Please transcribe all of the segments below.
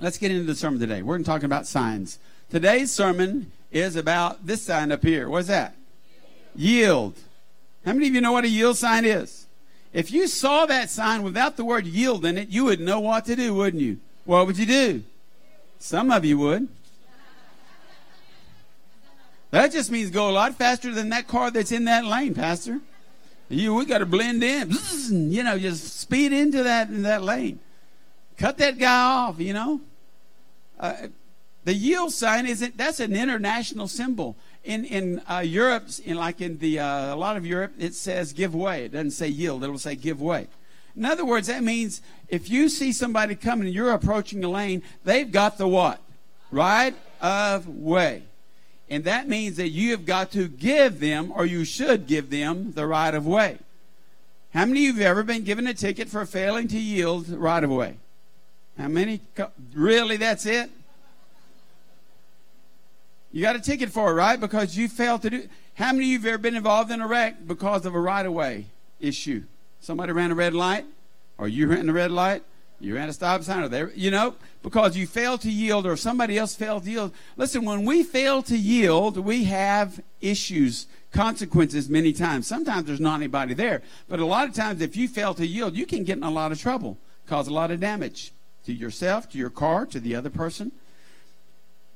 Let's get into the sermon today. We're talking about signs. Today's sermon is about this sign up here. What's that? Yield. How many of you know what a yield sign is? If you saw that sign without the word yield in it, you would know what to do, wouldn't you? What would you do? Some of you would. That just means go a lot faster than that car that's in that lane, Pastor. You, we got to blend in. You know, just speed into that in that lane. Cut that guy off. You know. Uh, the yield sign isn't. That's an international symbol. In in uh, Europe, in like in the uh, a lot of Europe, it says give way. It doesn't say yield. It will say give way. In other words, that means if you see somebody coming and you're approaching a lane, they've got the what? Right of way. And that means that you have got to give them, or you should give them, the right of way. How many of you have ever been given a ticket for failing to yield right of way? How many? Really, that's it? You got a ticket for it, right? Because you failed to do. How many of you have ever been involved in a wreck because of a right of way issue? Somebody ran a red light, or you ran a red light, you ran a stop sign, or there, you know, because you failed to yield, or somebody else failed to yield. Listen, when we fail to yield, we have issues, consequences many times. Sometimes there's not anybody there, but a lot of times, if you fail to yield, you can get in a lot of trouble, cause a lot of damage to yourself, to your car, to the other person.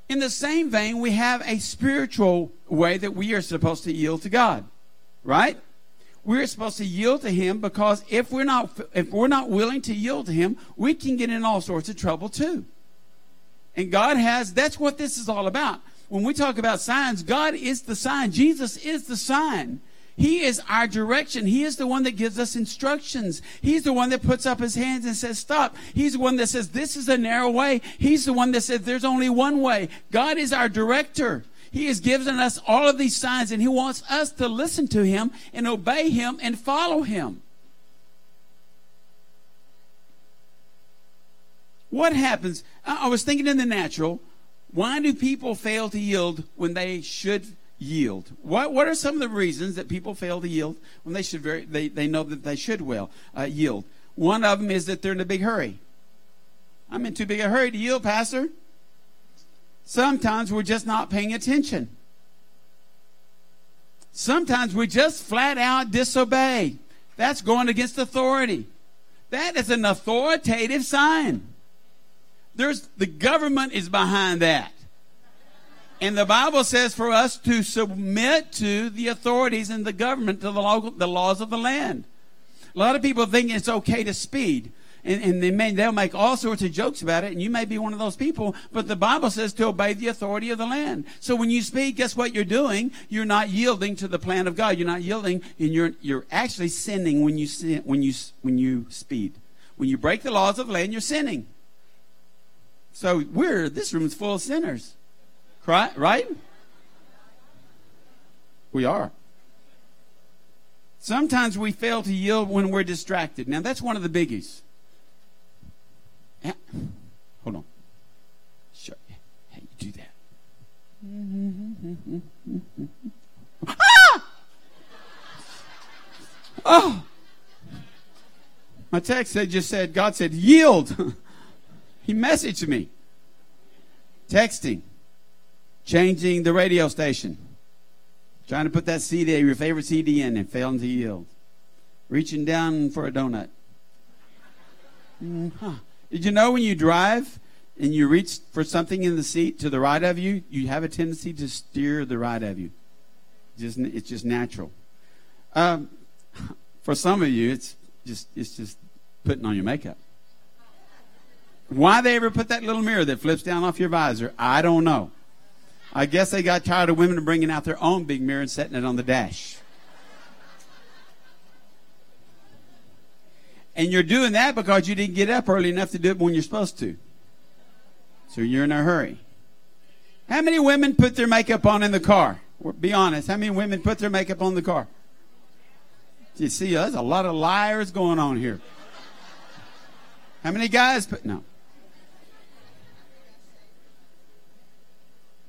In the same vein, we have a spiritual way that we are supposed to yield to God, right? we're supposed to yield to him because if we're not if we're not willing to yield to him we can get in all sorts of trouble too. And god has that's what this is all about. When we talk about signs god is the sign. Jesus is the sign he is our direction. He is the one that gives us instructions. He's the one that puts up his hands and says, stop. He's the one that says, this is a narrow way. He's the one that says, there's only one way. God is our director. He has given us all of these signs, and He wants us to listen to Him and obey Him and follow Him. What happens? I was thinking in the natural. Why do people fail to yield when they should yield? What, what are some of the reasons that people fail to yield when they should very, they, they know that they should well uh, yield? One of them is that they're in a big hurry. I'm in too big a hurry to yield, Pastor. Sometimes we're just not paying attention. Sometimes we just flat out disobey. That's going against authority. That is an authoritative sign. There's the government is behind that. And the Bible says for us to submit to the authorities and the government, to the, local, the laws of the land. A lot of people think it's okay to speed and, and they may, they'll make all sorts of jokes about it, and you may be one of those people, but the Bible says to obey the authority of the land. So when you speak, guess what you're doing? You're not yielding to the plan of God. You're not yielding, and you're, you're actually sinning when you, sin, when, you, when you speed. When you break the laws of the land, you're sinning. So we're, this room is full of sinners. Right? Right? We are. Sometimes we fail to yield when we're distracted. Now, that's one of the biggies. Hold on. Sure. Hey, you do that. ah! Oh! My text said just said God said yield. he messaged me. Texting. Changing the radio station. Trying to put that CD, your favorite CD in and failing to yield. Reaching down for a donut. Mm, huh. Did you know when you drive and you reach for something in the seat to the right of you, you have a tendency to steer the right of you. Just it's just natural. Um, for some of you, it's just it's just putting on your makeup. Why they ever put that little mirror that flips down off your visor, I don't know. I guess they got tired of women bringing out their own big mirror and setting it on the dash. And you're doing that because you didn't get up early enough to do it when you're supposed to. So you're in a hurry. How many women put their makeup on in the car? Be honest. How many women put their makeup on the car? You see, there's a lot of liars going on here. How many guys put no?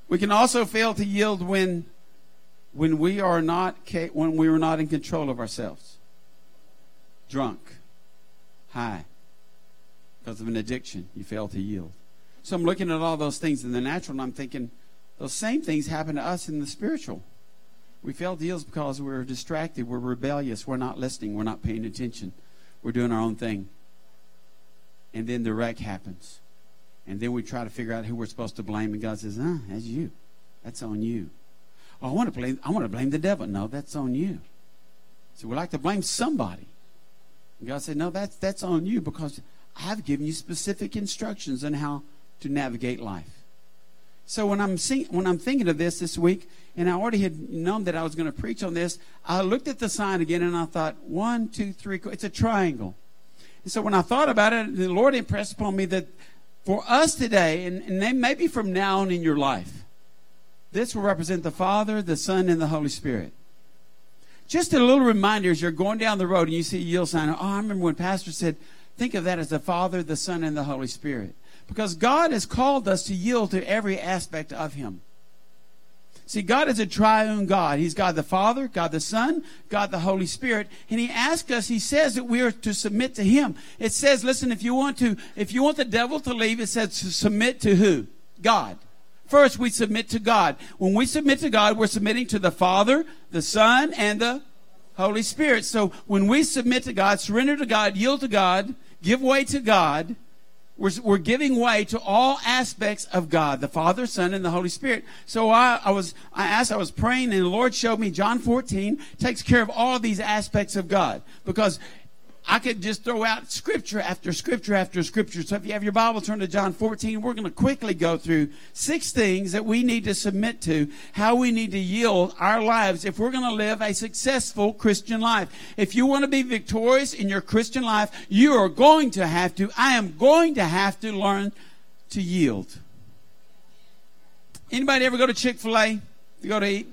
We can also fail to yield when when we are not when we are not in control of ourselves. Drunk high because of an addiction. You fail to yield. So I'm looking at all those things in the natural and I'm thinking, those same things happen to us in the spiritual. We fail deals because we're distracted, we're rebellious, we're not listening, we're not paying attention, we're doing our own thing. And then the wreck happens. And then we try to figure out who we're supposed to blame, and God says, Ah, that's you. That's on you. Oh, I want to blame I want to blame the devil. No, that's on you. So we like to blame somebody. And God said, No, that's that's on you because I've given you specific instructions on how to navigate life. So when I'm sing, when I'm thinking of this this week, and I already had known that I was going to preach on this, I looked at the sign again and I thought, one, two, three, it's a triangle. And so when I thought about it, the Lord impressed upon me that for us today, and, and maybe from now on in your life, this will represent the Father, the Son, and the Holy Spirit. Just a little reminder as you're going down the road and you see a yield sign. Oh, I remember when Pastor said, think of that as the Father, the Son, and the Holy Spirit. Because God has called us to yield to every aspect of Him. See, God is a triune God. He's God the Father, God the Son, God the Holy Spirit. And He asks us, He says that we are to submit to Him. It says, listen, if you want to, if you want the devil to leave, it says to submit to who? God. First, we submit to God. When we submit to God, we're submitting to the Father, the Son, and the Holy Spirit. So when we submit to God, surrender to God, yield to God, give way to God, we're, we're giving way to all aspects of God, the Father, Son, and the Holy Spirit. So I, I was, I asked, I was praying, and the Lord showed me John 14 takes care of all these aspects of God. Because I could just throw out scripture after scripture after scripture. So if you have your Bible, turn to John 14. We're going to quickly go through six things that we need to submit to, how we need to yield our lives if we're going to live a successful Christian life. If you want to be victorious in your Christian life, you are going to have to, I am going to have to learn to yield. Anybody ever go to Chick-fil-A to go to eat?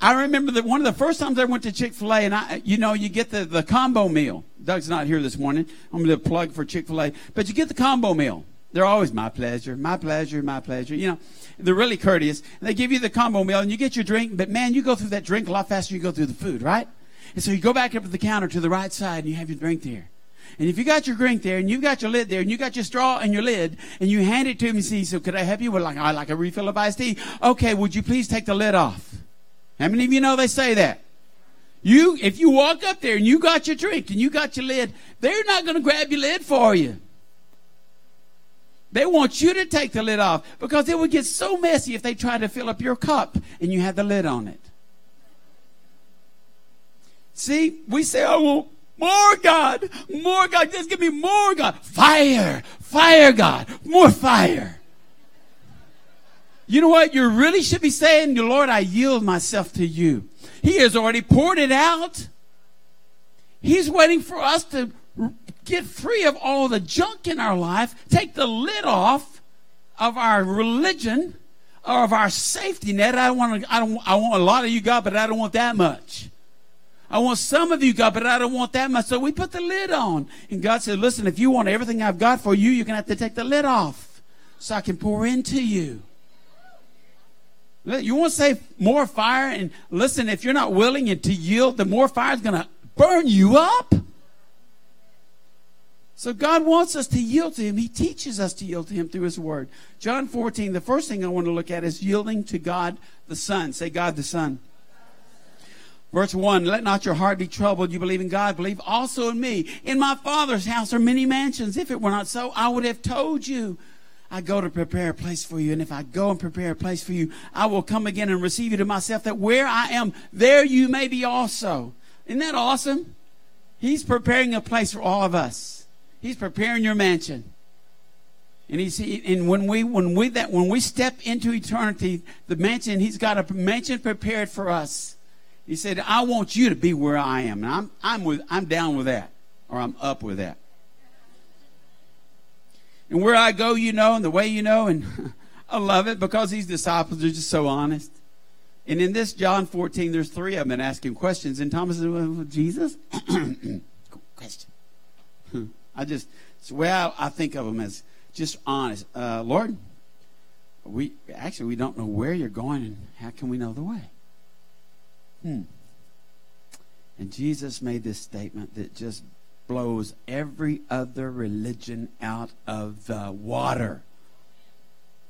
I remember that one of the first times I went to Chick fil A, and I, you know, you get the, the combo meal. Doug's not here this morning. I'm going to plug for Chick fil A. But you get the combo meal. They're always my pleasure, my pleasure, my pleasure. You know, they're really courteous. And they give you the combo meal, and you get your drink, but man, you go through that drink a lot faster than you go through the food, right? And so you go back up to the counter to the right side, and you have your drink there. And if you got your drink there, and you've got your lid there, and you got your straw and your lid, and you hand it to him, see, so could I help you? Well, like, I like a refill of iced tea. Okay, would you please take the lid off? How many of you know they say that? You, if you walk up there and you got your drink and you got your lid, they're not going to grab your lid for you. They want you to take the lid off because it would get so messy if they tried to fill up your cup and you had the lid on it. See, we say, I want more God, more God, just give me more God. Fire, fire God, more fire. You know what? You really should be saying, Lord, I yield myself to you. He has already poured it out. He's waiting for us to get free of all the junk in our life, take the lid off of our religion or of our safety net. I want I don't, I want a lot of you, God, but I don't want that much. I want some of you, God, but I don't want that much. So we put the lid on. And God said, listen, if you want everything I've got for you, you're to have to take the lid off so I can pour into you. You want to say more fire? And listen, if you're not willing and to yield, the more fire is going to burn you up. So God wants us to yield to Him. He teaches us to yield to Him through His Word. John 14, the first thing I want to look at is yielding to God the Son. Say, God the Son. Verse 1 Let not your heart be troubled. You believe in God, believe also in me. In my Father's house are many mansions. If it were not so, I would have told you. I go to prepare a place for you. And if I go and prepare a place for you, I will come again and receive you to myself, that where I am, there you may be also. Isn't that awesome? He's preparing a place for all of us. He's preparing your mansion. And he's and when we when we that when we step into eternity, the mansion he's got a mansion prepared for us. He said, "I want you to be where I am." And I'm I'm with I'm down with that, or I'm up with that. And where I go, you know, and the way you know, and I love it because these disciples are just so honest. And in this John 14, there's three of them that ask him questions. And Thomas said, well, Jesus? Question. I just, it's the way I, I, think of them as just honest. Uh, Lord, we actually we don't know where you're going and how can we know the way? Hmm. And Jesus made this statement that just blows every other religion out of the water.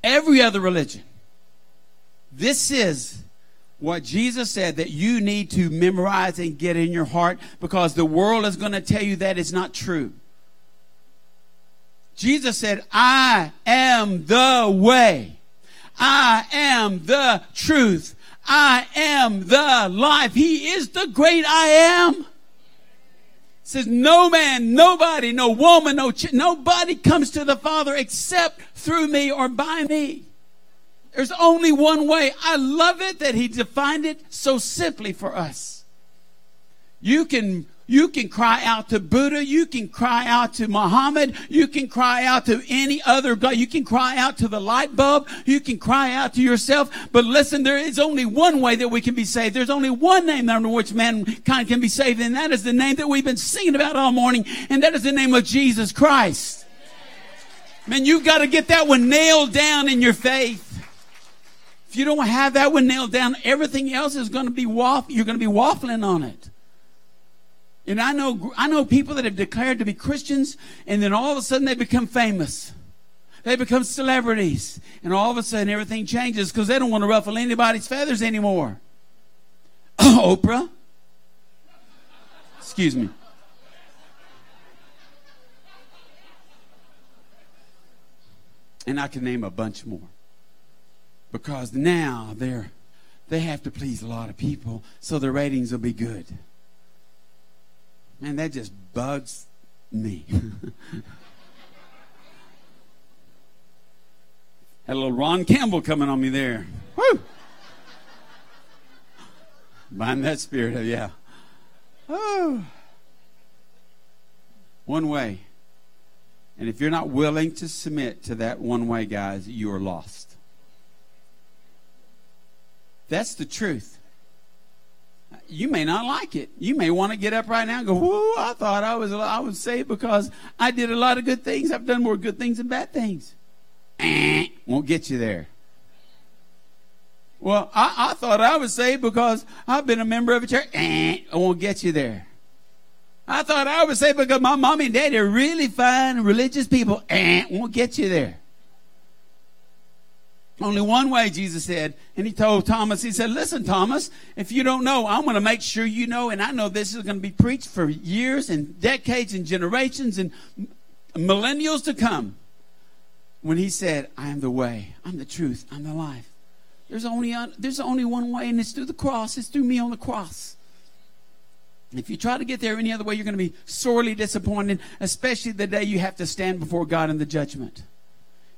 every other religion. This is what Jesus said that you need to memorize and get in your heart because the world is going to tell you that is not true. Jesus said, I am the way. I am the truth. I am the life. He is the great I am. Says no man, nobody, no woman, no ch- nobody comes to the Father except through me or by me. There's only one way. I love it that he defined it so simply for us. You can you can cry out to Buddha. You can cry out to Muhammad. You can cry out to any other God. You can cry out to the light bulb. You can cry out to yourself. But listen, there is only one way that we can be saved. There's only one name under which mankind can be saved, and that is the name that we've been singing about all morning, and that is the name of Jesus Christ. Man, you've got to get that one nailed down in your faith. If you don't have that one nailed down, everything else is going to be waff- you're going to be waffling on it. And I know, I know people that have declared to be Christians, and then all of a sudden they become famous. They become celebrities. And all of a sudden everything changes because they don't want to ruffle anybody's feathers anymore. Oprah. Excuse me. And I can name a bunch more. Because now they're they have to please a lot of people, so their ratings will be good. Man, that just bugs me. Had a little Ron Campbell coming on me there. Woo! Bind that spirit, of yeah. Oh. One way. And if you're not willing to submit to that one way, guys, you are lost. That's the truth you may not like it. You may want to get up right now and go, "Whoa! I thought I was I was saved because I did a lot of good things. I've done more good things than bad things." Eh, won't get you there. Well, I, I, thought I was saved because I've been a member of a church. Eh, I won't get you there. I thought I was saved because my mommy and daddy are really fine religious people. Eh, won't get you there. Only one way, Jesus said. And he told Thomas, he said, listen, Thomas, if you don't know, I'm going to make sure you know. And I know this is going to be preached for years and decades and generations and millennials to come. When he said, I am the way, I'm the truth, I'm the life. There's only, there's only one way, and it's through the cross. It's through me on the cross. If you try to get there any other way, you're going to be sorely disappointed, especially the day you have to stand before God in the judgment.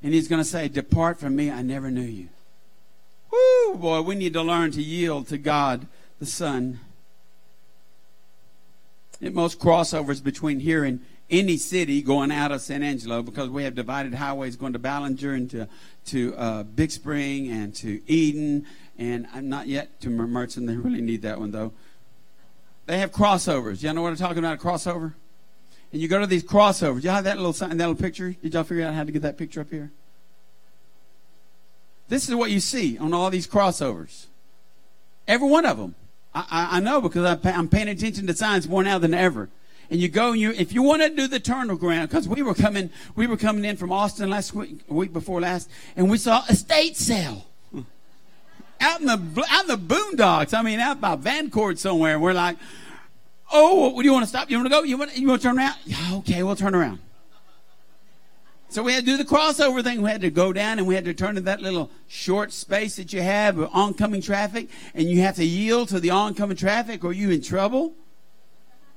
And he's going to say, Depart from me, I never knew you. Woo, boy, we need to learn to yield to God the Son. At most crossovers between here and any city going out of San Angelo because we have divided highways going to Ballinger and to, to uh, Big Spring and to Eden and I'm not yet to Mertzon. They really need that one though. They have crossovers. Y'all know what I'm talking about? A crossover? And you go to these crossovers. Y'all have that little sign, that little picture. Did y'all figure out how to get that picture up here? This is what you see on all these crossovers. Every one of them. I, I, I know because I, am paying attention to signs more now than ever. And you go and you, if you want to do the turnaround, because we were coming, we were coming in from Austin last week, week before last, and we saw estate sale out in the out in the boondocks. I mean, out by Vancourt somewhere. We're like, Oh, what do you want to stop? You want to go? You want, you want to turn around? Yeah, okay, we'll turn around. So we had to do the crossover thing. We had to go down and we had to turn to that little short space that you have of oncoming traffic, and you have to yield to the oncoming traffic, or you in trouble.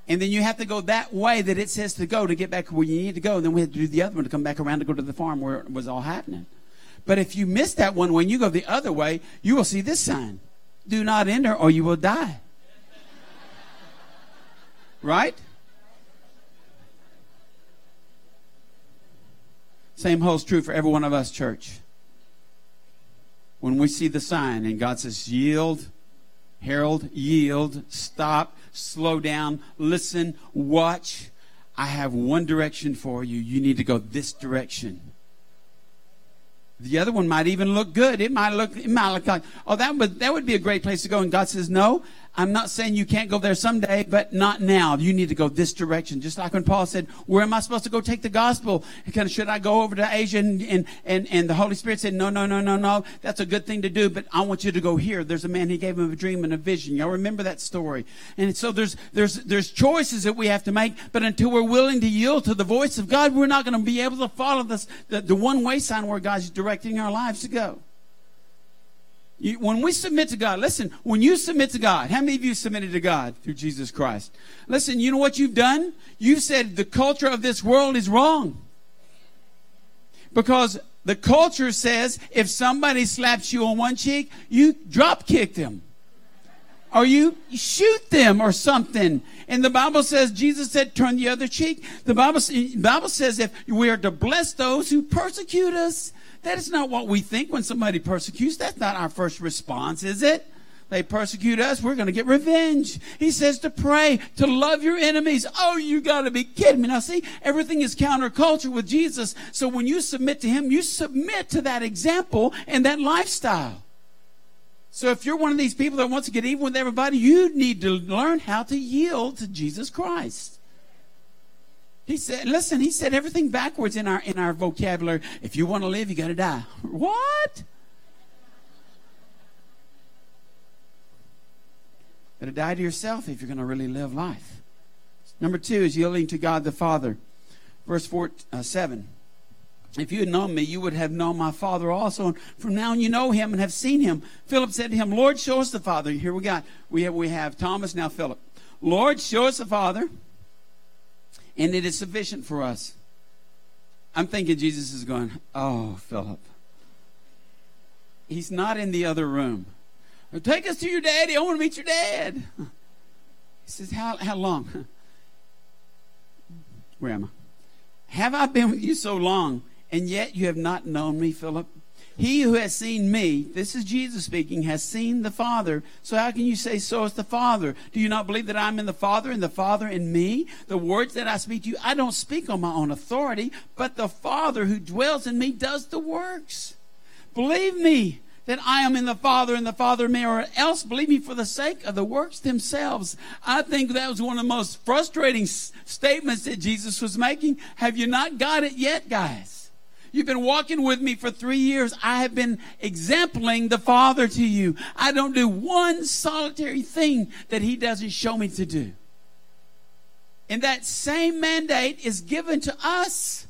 And then you have to go that way that it says to go to get back where you need to go. And then we had to do the other one to come back around to go to the farm where it was all happening. But if you miss that one, when you go the other way, you will see this sign: "Do not enter, or you will die." Right? Same holds true for every one of us, church. When we see the sign and God says, yield, herald, yield, stop, slow down, listen, watch. I have one direction for you. You need to go this direction. The other one might even look good. It might look, it might look like, oh, that would, that would be a great place to go. And God says, no, I'm not saying you can't go there someday, but not now. You need to go this direction. Just like when Paul said, where am I supposed to go take the gospel? Should I go over to Asia? And, and, and, and the Holy Spirit said, no, no, no, no, no. That's a good thing to do, but I want you to go here. There's a man, he gave him a dream and a vision. Y'all remember that story? And so there's, there's, there's choices that we have to make, but until we're willing to yield to the voice of God, we're not going to be able to follow this, the, the one way sign where God's directing our lives to go. When we submit to God, listen, when you submit to God, how many of you submitted to God through Jesus Christ? Listen, you know what you've done? You've said the culture of this world is wrong. Because the culture says if somebody slaps you on one cheek, you drop kick them. Or you shoot them or something. And the Bible says, Jesus said, turn the other cheek. The Bible, the Bible says if we are to bless those who persecute us, that is not what we think when somebody persecutes. That's not our first response, is it? They persecute us, we're going to get revenge. He says to pray, to love your enemies. Oh, you got to be kidding me. Now, see, everything is counterculture with Jesus. So when you submit to Him, you submit to that example and that lifestyle. So if you're one of these people that wants to get even with everybody, you need to learn how to yield to Jesus Christ. He said, listen, he said everything backwards in our in our vocabulary. If you want to live, you got to die. What? Got to die to yourself if you're going to really live life. Number two is yielding to God the Father. Verse four, uh, 7. If you had known me, you would have known my Father also. And from now on, you know him and have seen him. Philip said to him, Lord, show us the Father. Here we got, we have, we have Thomas, now Philip. Lord, show us the Father and it is sufficient for us. I'm thinking Jesus is going, Oh, Philip. He's not in the other room. Take us to your daddy. I want to meet your dad. He says, How, how long? Where am I? Have I been with you so long, and yet you have not known me, Philip? He who has seen me, this is Jesus speaking, has seen the Father. So how can you say, so is the Father? Do you not believe that I'm in the Father and the Father in me? The words that I speak to you, I don't speak on my own authority, but the Father who dwells in me does the works. Believe me that I am in the Father and the Father in me, or else believe me for the sake of the works themselves. I think that was one of the most frustrating statements that Jesus was making. Have you not got it yet, guys? You've been walking with me for three years. I have been exempling the Father to you. I don't do one solitary thing that He doesn't show me to do. And that same mandate is given to us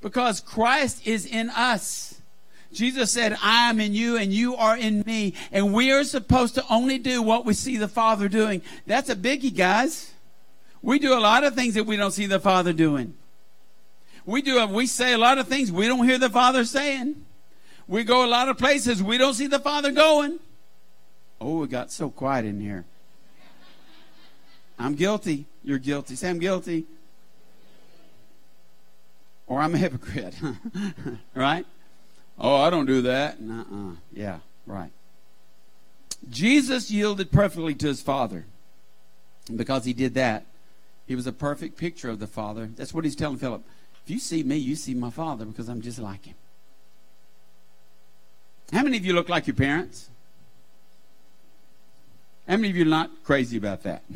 because Christ is in us. Jesus said, I am in you and you are in me. And we are supposed to only do what we see the Father doing. That's a biggie, guys. We do a lot of things that we don't see the Father doing. We do, we say a lot of things we don't hear the Father saying. We go a lot of places we don't see the Father going. Oh, it got so quiet in here. I'm guilty. You're guilty. Say I'm guilty. Or I'm a hypocrite. right? Oh, I don't do that. uh Yeah, right. Jesus yielded perfectly to his Father. And because he did that, he was a perfect picture of the Father. That's what he's telling Philip. If you see me, you see my father because I'm just like him. How many of you look like your parents? How many of you are not crazy about that?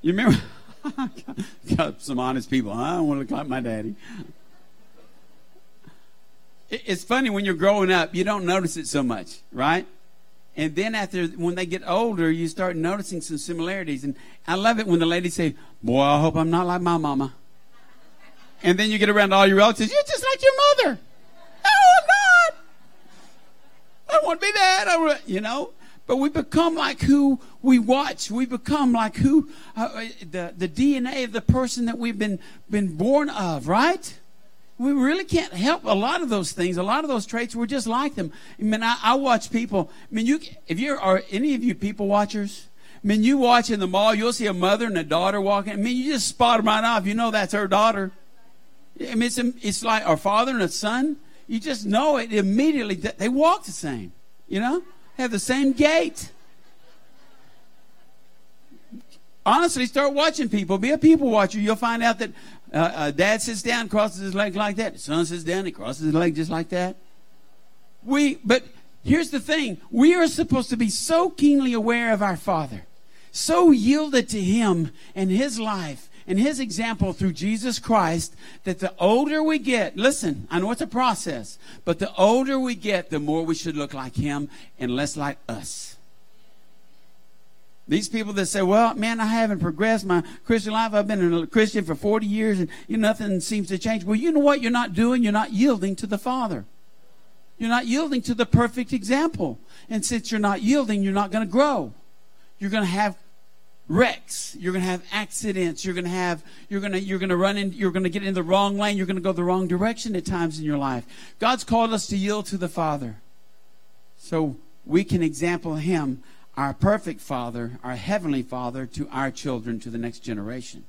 you remember? Got some honest people. I don't want to look like my daddy. It's funny when you're growing up, you don't notice it so much, right? And then after, when they get older, you start noticing some similarities. And I love it when the ladies say, boy, I hope I'm not like my mama. And then you get around all your relatives, you're just like your mother. No, I'm not. I want to be that. I you know, but we become like who we watch. We become like who uh, uh the the DNA of the person that we've been been born of, right? We really can't help a lot of those things. A lot of those traits, we're just like them. I mean, I, I watch people. I mean, you, if you are any of you people watchers, I mean, you watch in the mall, you'll see a mother and a daughter walking. I mean, you just spot them right off. You know that's her daughter. I mean, it's, it's like our father and a son. You just know it immediately. They walk the same, you know, have the same gait. Honestly, start watching people. Be a people watcher. You'll find out that uh, uh, dad sits down, crosses his leg like that. Son sits down, he crosses his leg just like that. We, but Here's the thing we are supposed to be so keenly aware of our Father, so yielded to Him and His life and His example through Jesus Christ that the older we get, listen, I know it's a process, but the older we get, the more we should look like Him and less like us. These people that say, well, man, I haven't progressed my Christian life. I've been a Christian for 40 years and you know, nothing seems to change. Well, you know what you're not doing? You're not yielding to the Father. You're not yielding to the perfect example. And since you're not yielding, you're not going to grow. You're going to have wrecks. You're going to have accidents. You're going to have, you're going to, you're going to run in, you're going to get in the wrong lane. You're going to go the wrong direction at times in your life. God's called us to yield to the Father. So we can example Him our perfect Father, our Heavenly Father, to our children, to the next generation.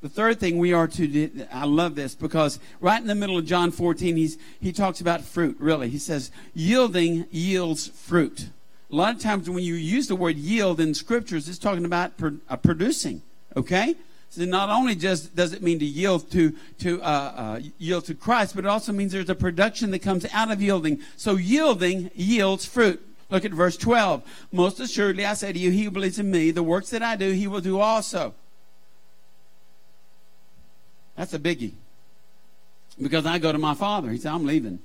The third thing we are to do, I love this because right in the middle of John 14, he's, he talks about fruit, really. He says, yielding yields fruit. A lot of times when you use the word yield in scriptures, it's talking about uh, producing, okay? So not only just does it mean to yield to, to uh, uh, yield to Christ, but it also means there's a production that comes out of yielding. So yielding yields fruit. Look at verse 12. Most assuredly, I say to you, he who believes in me, the works that I do, he will do also. That's a biggie. Because I go to my Father. He said, I'm leaving.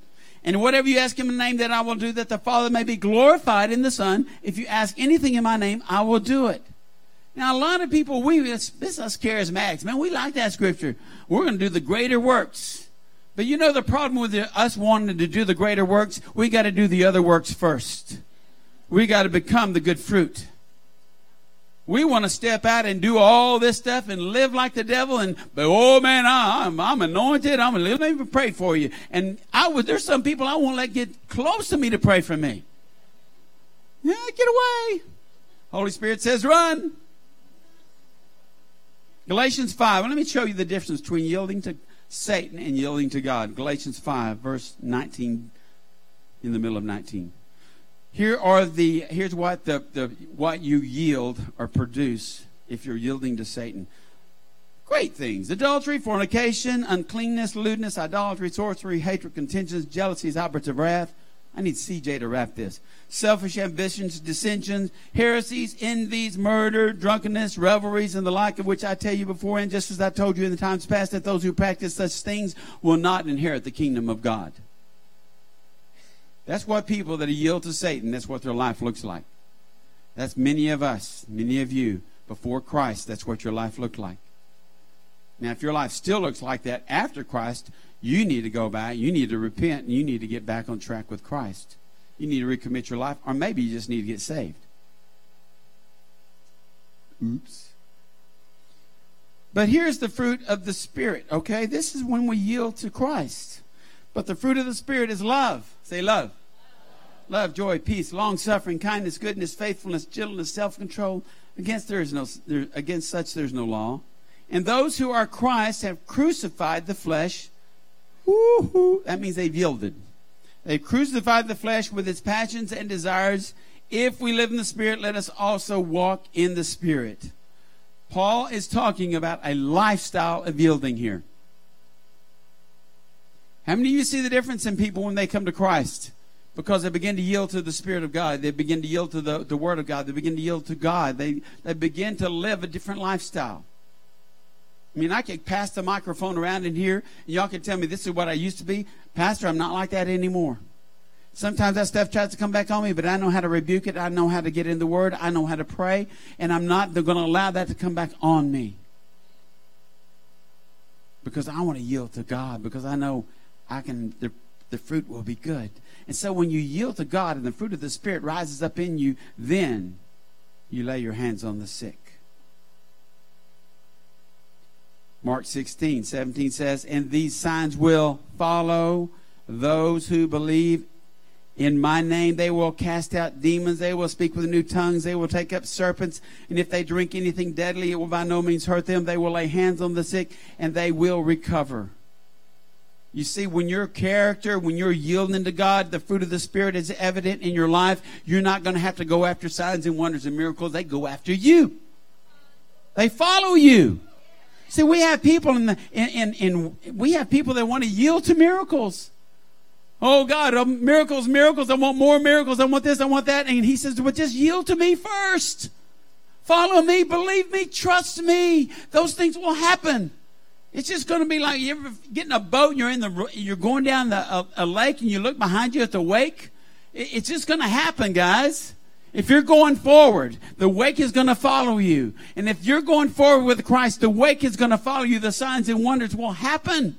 And whatever you ask him in the name that I will do, that the Father may be glorified in the Son. If you ask anything in my name, I will do it. Now, a lot of people, we, this is us charismatics, man, we like that scripture. We're going to do the greater works. But you know the problem with the, us wanting to do the greater works? We got to do the other works first we got to become the good fruit. We want to step out and do all this stuff and live like the devil and, but oh man, I, am I'm, I'm anointed. I'm let me pray for you. And I was, there's some people I won't let get close to me to pray for me. Yeah, get away. Holy Spirit says run. Galatians 5. Well, let me show you the difference between yielding to Satan and yielding to God. Galatians 5, verse 19, in the middle of 19. Here are the here's what the, the what you yield or produce if you're yielding to Satan. Great things. Adultery, fornication, uncleanness, lewdness, idolatry, sorcery, hatred, contentions, jealousies, outbursts of wrath. I need CJ to wrap this. Selfish ambitions, dissensions, heresies, envies, murder, drunkenness, revelries, and the like of which I tell you before, and just as I told you in the times past, that those who practice such things will not inherit the kingdom of God. That's what people that yield to Satan, that's what their life looks like. That's many of us, many of you, before Christ, that's what your life looked like. Now, if your life still looks like that after Christ, you need to go back, you need to repent, and you need to get back on track with Christ. You need to recommit your life, or maybe you just need to get saved. Oops. But here's the fruit of the Spirit, okay? This is when we yield to Christ. But the fruit of the Spirit is love. Say love love, joy, peace, long suffering, kindness, goodness, faithfulness, gentleness, self control. Against there is no there, against such there's no law. And those who are Christ have crucified the flesh. Woo-hoo, that means they've yielded. They've crucified the flesh with its passions and desires. If we live in the Spirit, let us also walk in the Spirit. Paul is talking about a lifestyle of yielding here. How many of you see the difference in people when they come to Christ? Because they begin to yield to the Spirit of God. They begin to yield to the, the Word of God. They begin to yield to God. They, they begin to live a different lifestyle. I mean, I could pass the microphone around in here, and y'all can tell me this is what I used to be. Pastor, I'm not like that anymore. Sometimes that stuff tries to come back on me, but I know how to rebuke it. I know how to get in the Word. I know how to pray, and I'm not going to allow that to come back on me. Because I want to yield to God, because I know I can, the, fruit will be good. And so when you yield to God and the fruit of the Spirit rises up in you, then you lay your hands on the sick. Mark 16, 17 says, And these signs will follow those who believe in my name. They will cast out demons. They will speak with new tongues. They will take up serpents. And if they drink anything deadly, it will by no means hurt them. They will lay hands on the sick and they will recover. You see, when your character, when you're yielding to God, the fruit of the Spirit is evident in your life. You're not going to have to go after signs and wonders and miracles. They go after you. They follow you. See, we have people in the in, in, in we have people that want to yield to miracles. Oh God, um, miracles, miracles. I want more miracles. I want this, I want that. And he says, but just yield to me first. Follow me, believe me, trust me. Those things will happen. It's just going to be like you ever get in a boat and you're in the you're going down the, a, a lake and you look behind you at the wake. It, it's just going to happen, guys. If you're going forward, the wake is going to follow you. And if you're going forward with Christ, the wake is going to follow you. The signs and wonders will happen.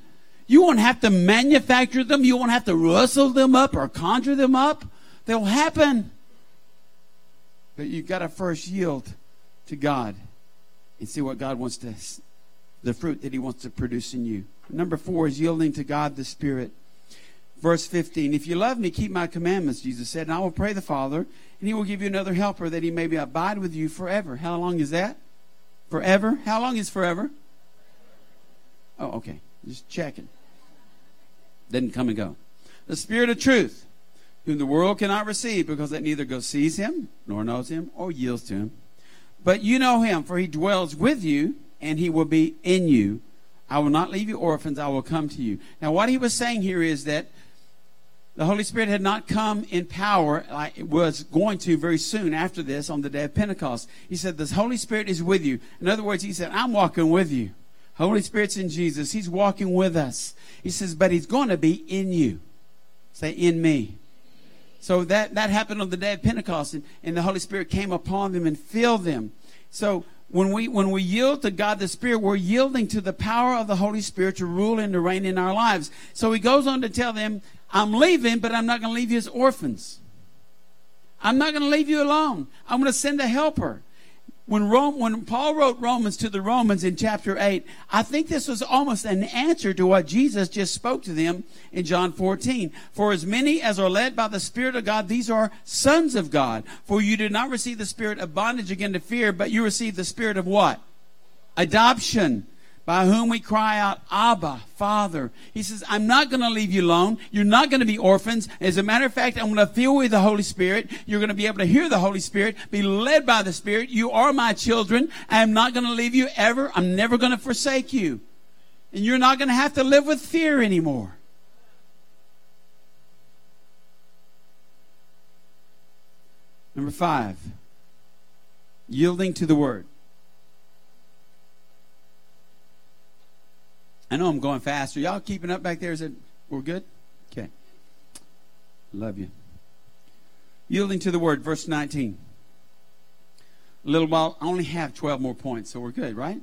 You won't have to manufacture them. You won't have to rustle them up or conjure them up. They'll happen. But you've got to first yield to God and see what God wants to, the fruit that He wants to produce in you. Number four is yielding to God the Spirit. Verse 15 If you love me, keep my commandments, Jesus said, and I will pray the Father, and He will give you another helper that He may be abide with you forever. How long is that? Forever? How long is forever? Oh, okay. Just checking. Didn't come and go. The Spirit of truth, whom the world cannot receive because it neither goes sees him, nor knows him, or yields to him. But you know him, for he dwells with you, and he will be in you. I will not leave you orphans, I will come to you. Now, what he was saying here is that the Holy Spirit had not come in power like it was going to very soon after this on the day of Pentecost. He said, The Holy Spirit is with you. In other words, he said, I'm walking with you. Holy Spirit's in Jesus. He's walking with us. He says, but he's going to be in you. Say, in me. So that, that happened on the day of Pentecost, and, and the Holy Spirit came upon them and filled them. So when we when we yield to God the Spirit, we're yielding to the power of the Holy Spirit to rule and to reign in our lives. So he goes on to tell them, I'm leaving, but I'm not going to leave you as orphans. I'm not going to leave you alone. I'm going to send a helper when Rome, when Paul wrote Romans to the Romans in chapter 8, I think this was almost an answer to what Jesus just spoke to them in John 14. For as many as are led by the Spirit of God, these are sons of God. For you did not receive the spirit of bondage again to fear, but you received the spirit of what? Adoption by whom we cry out, Abba, Father. He says, I'm not going to leave you alone. You're not going to be orphans. As a matter of fact, I'm going to fill you with the Holy Spirit. You're going to be able to hear the Holy Spirit, be led by the Spirit. You are my children. I am not going to leave you ever. I'm never going to forsake you. And you're not going to have to live with fear anymore. Number five, yielding to the Word. I know I'm going fast. Are y'all keeping up back there? Is it we're good? Okay. Love you. Yielding to the word, verse 19. A little while, I only have 12 more points, so we're good, right?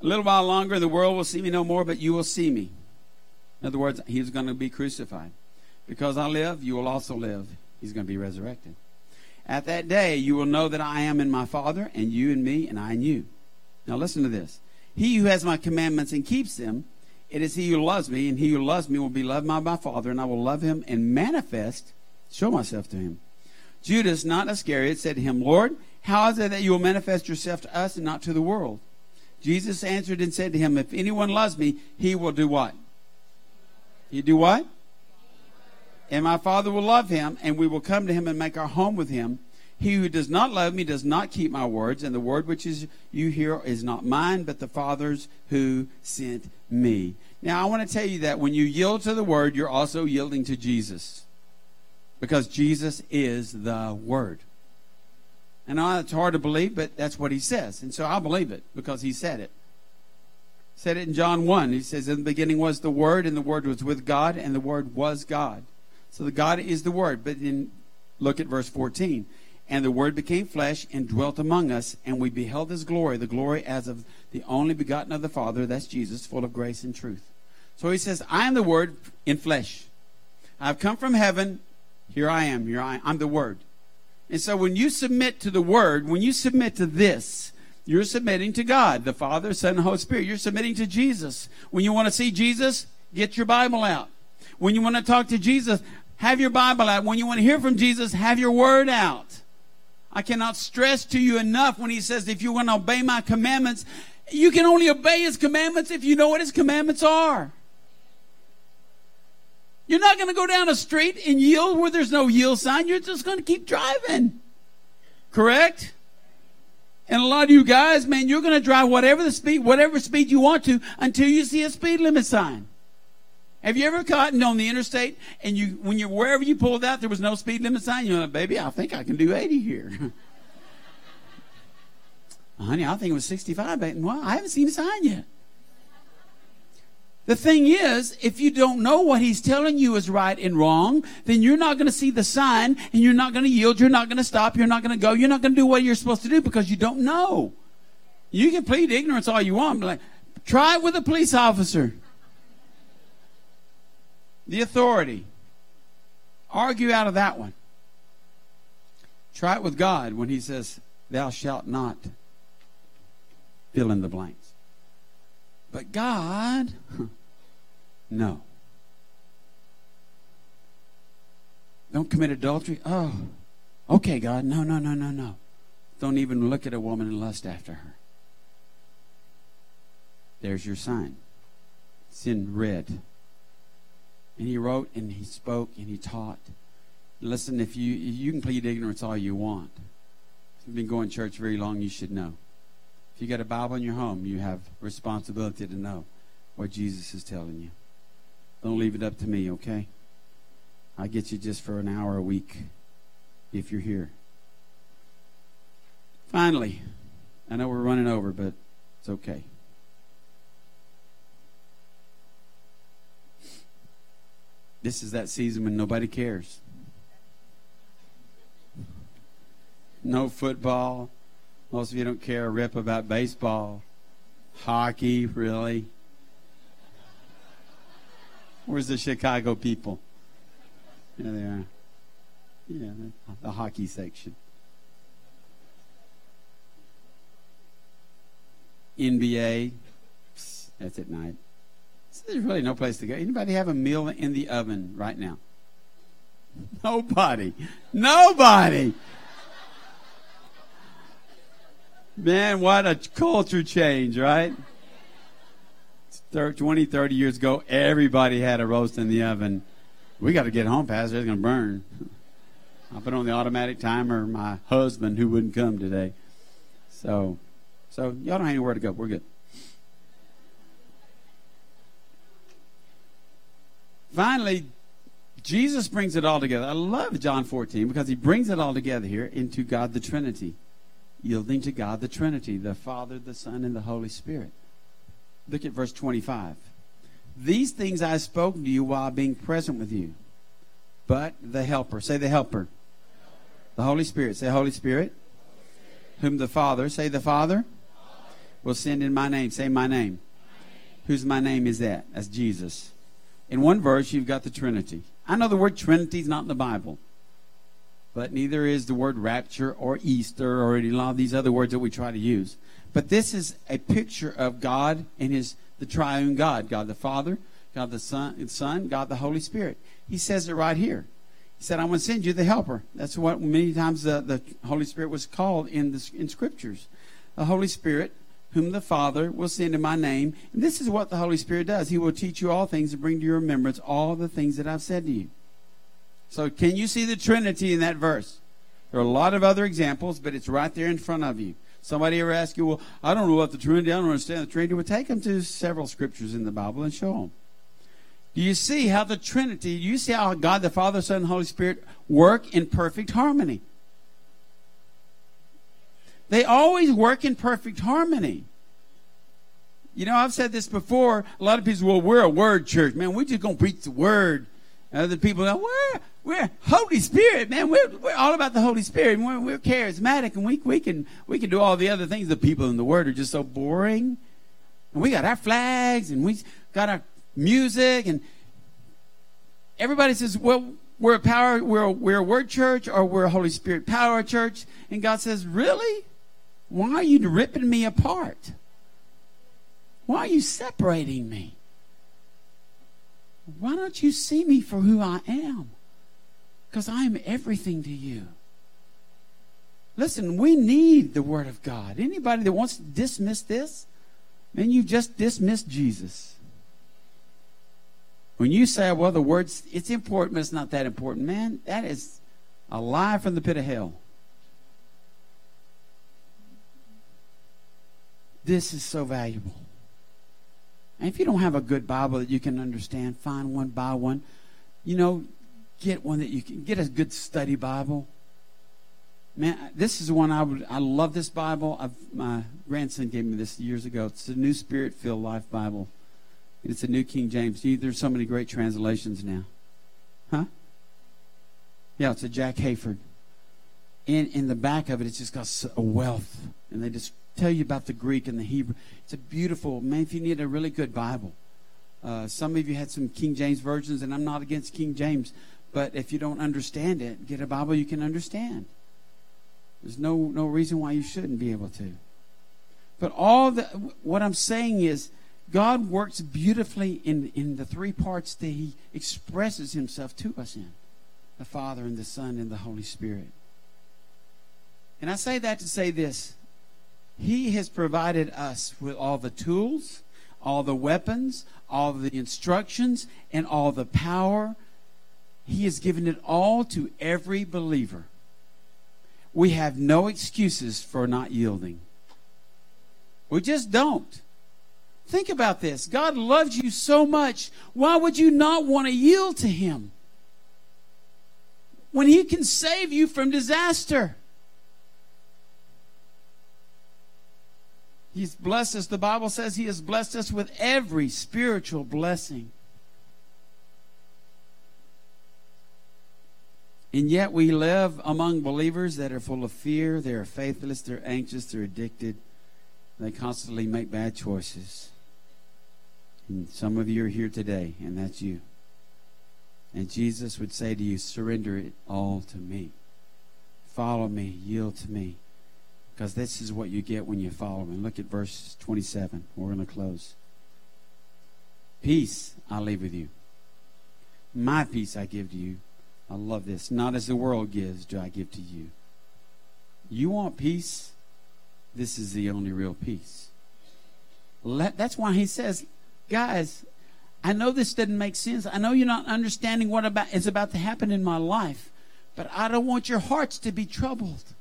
A little while longer, the world will see me no more, but you will see me. In other words, he's going to be crucified. Because I live, you will also live. He's going to be resurrected. At that day, you will know that I am in my Father, and you in me, and I in you. Now, listen to this. He who has my commandments and keeps them, it is he who loves me, and he who loves me will be loved by my Father, and I will love him and manifest, show myself to him. Judas, not Iscariot, said to him, Lord, how is it that you will manifest yourself to us and not to the world? Jesus answered and said to him, If anyone loves me, he will do what? He do what? And my Father will love him, and we will come to him and make our home with him. He who does not love me does not keep my words, and the word which is you hear is not mine, but the Father's who sent me. Now, I want to tell you that when you yield to the word, you're also yielding to Jesus. Because Jesus is the word. And I it's hard to believe, but that's what he says. And so I believe it because he said it. Said it in John 1. He says, In the beginning was the Word, and the Word was with God, and the Word was God. So the God is the Word. But then look at verse 14. And the Word became flesh and dwelt among us, and we beheld his glory, the glory as of the only begotten of the Father, that's Jesus, full of grace and truth. So he says, I am the Word in flesh. I've come from heaven. Here I am. Here I am. I'm the Word. And so when you submit to the Word, when you submit to this, you're submitting to God, the Father, Son, and Holy Spirit. You're submitting to Jesus. When you want to see Jesus, get your Bible out. When you want to talk to Jesus, have your Bible out. When you want to hear from Jesus, have your Word out. I cannot stress to you enough when he says, if you want to obey my commandments, you can only obey his commandments if you know what his commandments are. You're not going to go down a street and yield where there's no yield sign. You're just going to keep driving. Correct? And a lot of you guys, man, you're going to drive whatever the speed, whatever speed you want to until you see a speed limit sign. Have you ever gotten on the interstate and you, when you're wherever you pulled out, there was no speed limit sign? You're like, baby, I think I can do 80 here. Honey, I think it was 65. But, well, I haven't seen a sign yet. The thing is, if you don't know what he's telling you is right and wrong, then you're not going to see the sign and you're not going to yield. You're not going to stop. You're not going to go. You're not going to do what you're supposed to do because you don't know. You can plead ignorance all you want, but like, try it with a police officer. The authority. Argue out of that one. Try it with God when he says, Thou shalt not fill in the blanks. But God, no. Don't commit adultery. Oh, okay, God. No, no, no, no, no. Don't even look at a woman and lust after her. There's your sign. It's in red. And he wrote and he spoke and he taught. Listen, if you you can plead ignorance all you want. If you've been going to church very long, you should know. If you got a Bible in your home, you have responsibility to know what Jesus is telling you. Don't leave it up to me, okay? I get you just for an hour a week if you're here. Finally, I know we're running over, but it's okay. This is that season when nobody cares. No football, most of you don't care a rip about baseball. Hockey, really? Where's the Chicago people? Yeah, they are. Yeah, the hockey section. NBA, that's at night. So there's really no place to go. Anybody have a meal in the oven right now? Nobody. Nobody. Man, what a culture change, right? 20, 30 years ago, everybody had a roast in the oven. We got to get home, Pastor. It's going to burn. I put on the automatic timer. My husband, who wouldn't come today. So, so y'all don't have anywhere to go. We're good. Finally, Jesus brings it all together. I love John 14 because he brings it all together here into God the Trinity yielding to God the Trinity, the Father, the Son, and the Holy Spirit. Look at verse 25. These things I have spoken to you while being present with you. But the Helper, say the Helper. The Holy Spirit, say Holy Spirit. Whom the Father, say the Father, will send in my name. Say my name. Whose my name is that? That's Jesus. In one verse, you've got the Trinity. I know the word Trinity is not in the Bible but neither is the word rapture or Easter or any of these other words that we try to use. But this is a picture of God and His the triune God, God the Father, God the Son, Son, God the Holy Spirit. He says it right here. He said, "I'm going to send you the Helper." That's what many times the, the Holy Spirit was called in the in Scriptures. The Holy Spirit, whom the Father will send in my name. And this is what the Holy Spirit does. He will teach you all things and bring to your remembrance all the things that I've said to you. So, can you see the Trinity in that verse? There are a lot of other examples, but it's right there in front of you. Somebody ever ask you, well, I don't know what the Trinity, I don't understand the Trinity. Well, take them to several scriptures in the Bible and show them. Do you see how the Trinity, do you see how God the Father, Son, and Holy Spirit work in perfect harmony? They always work in perfect harmony. You know, I've said this before. A lot of people well, we're a word church. Man, we're just to preach the word. Other people go, where? We're Holy Spirit, man. We're, we're all about the Holy Spirit. We're, we're charismatic, and we, we can we can do all the other things. The people in the Word are just so boring. And we got our flags, and we got our music, and everybody says, "Well, we're a power, we're a, we're a Word church, or we're a Holy Spirit power church." And God says, "Really? Why are you ripping me apart? Why are you separating me? Why don't you see me for who I am?" Because I am everything to you. Listen, we need the Word of God. Anybody that wants to dismiss this, man, you've just dismissed Jesus. When you say, well, the Word's, it's important, but it's not that important, man, that is a lie from the pit of hell. This is so valuable. And if you don't have a good Bible that you can understand, find one, buy one. You know, get one that you can get a good study Bible. Man, this is one I would. I love this Bible. I've, my grandson gave me this years ago. It's the New Spirit Filled Life Bible. It's a New King James. There's so many great translations now, huh? Yeah, it's a Jack Hayford. In in the back of it, it's just got a wealth, and they just tell you about the Greek and the Hebrew. It's a beautiful man. If you need a really good Bible, uh, some of you had some King James versions, and I'm not against King James, but if you don't understand it, get a Bible you can understand. There's no no reason why you shouldn't be able to. But all the what I'm saying is God works beautifully in, in the three parts that He expresses Himself to us in the Father and the Son and the Holy Spirit. And I say that to say this He has provided us with all the tools, all the weapons, all the instructions, and all the power. He has given it all to every believer we have no excuses for not yielding. We just don't. Think about this. God loves you so much. Why would you not want to yield to Him? When He can save you from disaster. He's blessed us. The Bible says He has blessed us with every spiritual blessing. And yet we live among believers that are full of fear, they're faithless, they're anxious, they're addicted. They constantly make bad choices. And some of you are here today, and that's you. And Jesus would say to you, surrender it all to me. Follow me, yield to me. Because this is what you get when you follow me. Look at verse 27. We're going to close. Peace I leave with you. My peace I give to you. I love this. Not as the world gives, do I give to you. You want peace? This is the only real peace. Let, that's why he says, guys, I know this doesn't make sense. I know you're not understanding what about is about to happen in my life, but I don't want your hearts to be troubled.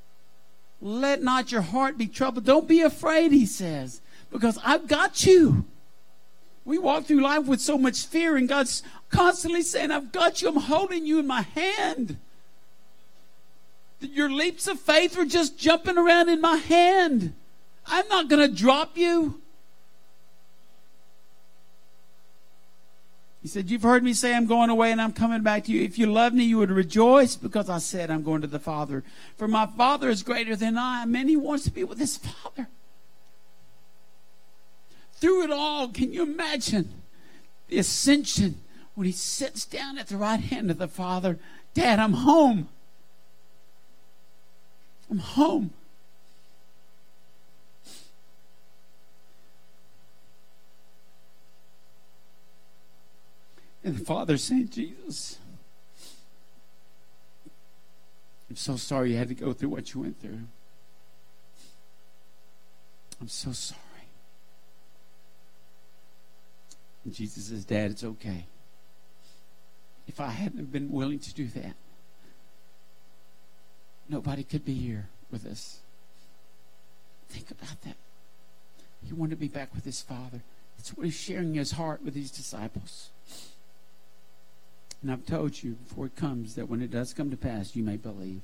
Let not your heart be troubled. Don't be afraid, he says, because I've got you. We walk through life with so much fear, and God's constantly saying, I've got you, I'm holding you in my hand. Your leaps of faith are just jumping around in my hand. I'm not going to drop you. He said, You've heard me say I'm going away and I'm coming back to you. If you love me, you would rejoice because I said I'm going to the Father. For my Father is greater than I. And he wants to be with his Father through it all, can you imagine the ascension when he sits down at the right hand of the Father? Dad, I'm home. I'm home. And the Father saying, Jesus, I'm so sorry you had to go through what you went through. I'm so sorry. And Jesus says, Dad, it's okay. If I hadn't been willing to do that, nobody could be here with us. Think about that. He wanted to be back with his Father. That's what he's sharing his heart with these disciples. And I've told you before it comes that when it does come to pass, you may believe.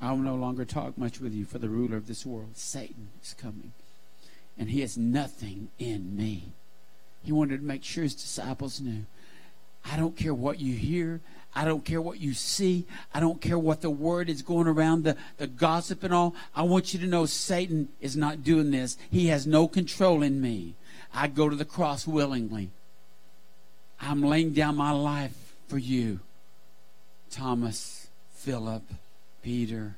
I will no longer talk much with you, for the ruler of this world, Satan, is coming and he has nothing in me. He wanted to make sure his disciples knew I don't care what you hear. I don't care what you see. I don't care what the word is going around, the, the gossip and all. I want you to know Satan is not doing this. He has no control in me. I go to the cross willingly. I'm laying down my life for you. Thomas, Philip, Peter.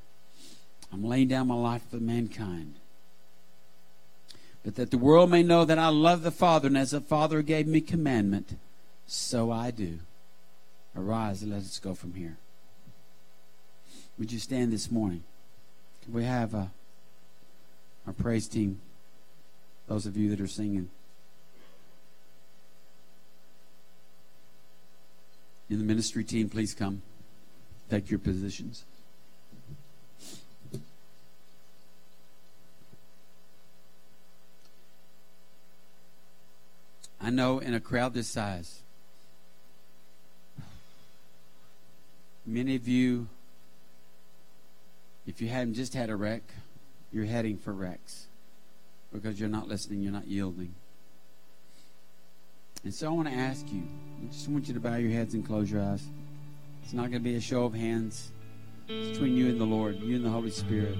I'm laying down my life for mankind but that the world may know that I love the Father, and as the Father gave me commandment, so I do. Arise and let us go from here. Would you stand this morning? Can we have uh, our praise team, those of you that are singing? In the ministry team, please come. Take your positions. I know in a crowd this size, many of you, if you haven't just had a wreck, you're heading for wrecks because you're not listening, you're not yielding. And so I want to ask you, I just want you to bow your heads and close your eyes. It's not going to be a show of hands. It's between you and the Lord, you and the Holy Spirit.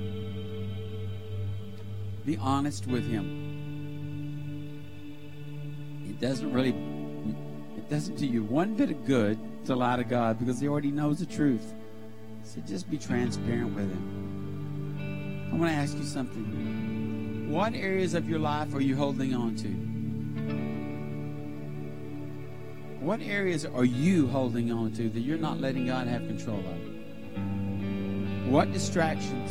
Be honest with Him. It doesn't really, it doesn't do you one bit of good to lie to God because He already knows the truth. So just be transparent with Him. I want to ask you something. What areas of your life are you holding on to? What areas are you holding on to that you're not letting God have control of? What distractions?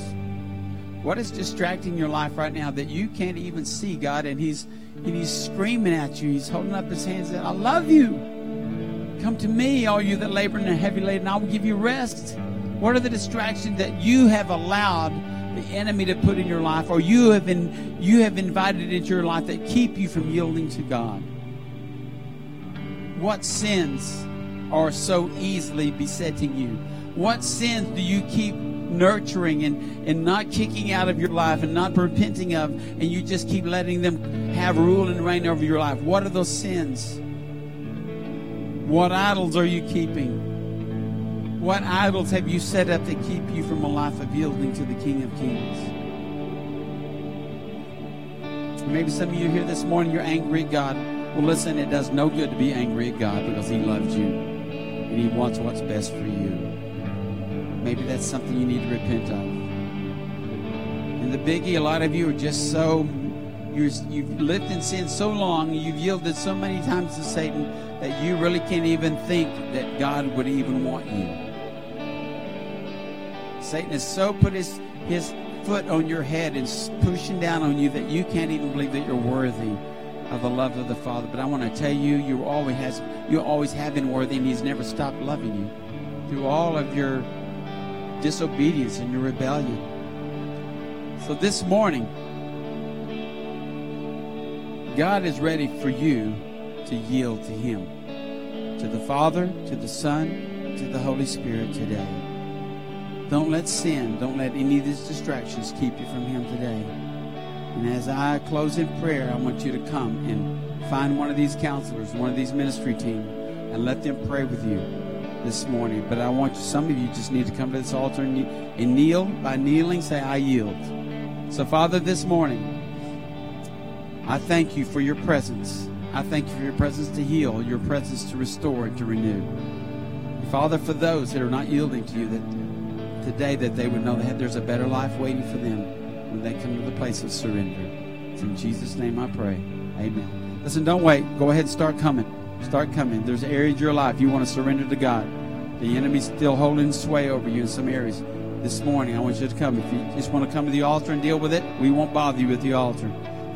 What is distracting your life right now that you can't even see God and He's and He's screaming at you? He's holding up His hands and I love you. Come to me, all you that labor and are heavy laden, I will give you rest. What are the distractions that you have allowed the enemy to put in your life, or you have been you have invited into your life that keep you from yielding to God? What sins are so easily besetting you? What sins do you keep nurturing and, and not kicking out of your life and not repenting of, and you just keep letting them have rule and reign over your life? What are those sins? What idols are you keeping? What idols have you set up that keep you from a life of yielding to the King of Kings? Maybe some of you here this morning, you're angry at God. Well, listen, it does no good to be angry at God because He loves you and He wants what's best for you. Maybe that's something you need to repent of. And the biggie, a lot of you are just so, you have lived in sin so long, you've yielded so many times to Satan that you really can't even think that God would even want you. Satan has so put his, his foot on your head and pushing down on you that you can't even believe that you're worthy of the love of the Father. But I want to tell you, you always has you always have been worthy, and He's never stopped loving you through all of your disobedience and your rebellion. So this morning, God is ready for you to yield to Him, to the Father, to the Son, to the Holy Spirit today. Don't let sin, don't let any of these distractions keep you from Him today. And as I close in prayer, I want you to come and find one of these counselors, one of these ministry team, and let them pray with you this morning. But I want you, some of you just need to come to this altar and, and kneel. By kneeling, say, I yield. So, Father, this morning, I thank you for your presence. I thank you for your presence to heal, your presence to restore and to renew. Father, for those that are not yielding to you, that today that they would know that there's a better life waiting for them when they come to the place of surrender. It's in Jesus' name I pray. Amen. Listen, don't wait. Go ahead and start coming. Start coming. There's areas of your life you want to surrender to God. The enemy's still holding sway over you in some areas. This morning, I want you to come. If you just want to come to the altar and deal with it, we won't bother you at the altar.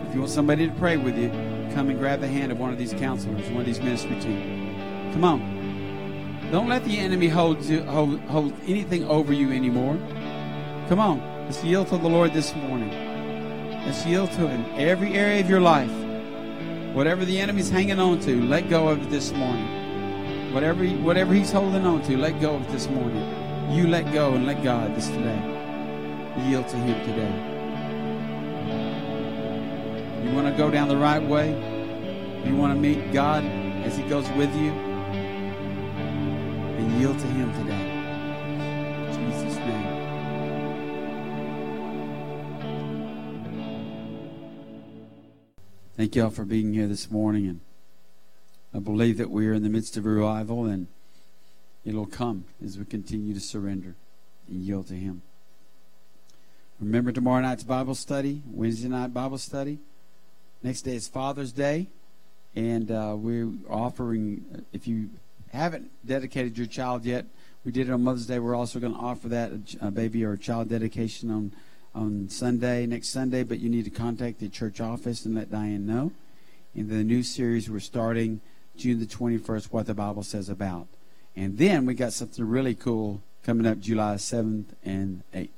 If you want somebody to pray with you, come and grab the hand of one of these counselors, one of these ministry team. Come on. Don't let the enemy hold, hold, hold anything over you anymore. Come on. Let's yield to the Lord this morning. Let's yield to Him. Every area of your life, whatever the enemy's hanging on to, let go of it this morning. Whatever, whatever he's holding on to, let go of it this morning. You let go and let God this today. Yield to Him today. You want to go down the right way? You want to meet God as He goes with you? And yield to Him today. Thank you all for being here this morning. And I believe that we are in the midst of a revival and it'll come as we continue to surrender and yield to Him. Remember tomorrow night's Bible study, Wednesday night Bible study. Next day is Father's Day, and uh, we're offering, if you haven't dedicated your child yet, we did it on Mother's Day. We're also going to offer that a baby or a child dedication on on Sunday, next Sunday, but you need to contact the church office and let Diane know. In the new series we're starting June the 21st, What the Bible Says About. And then we got something really cool coming up July 7th and 8th.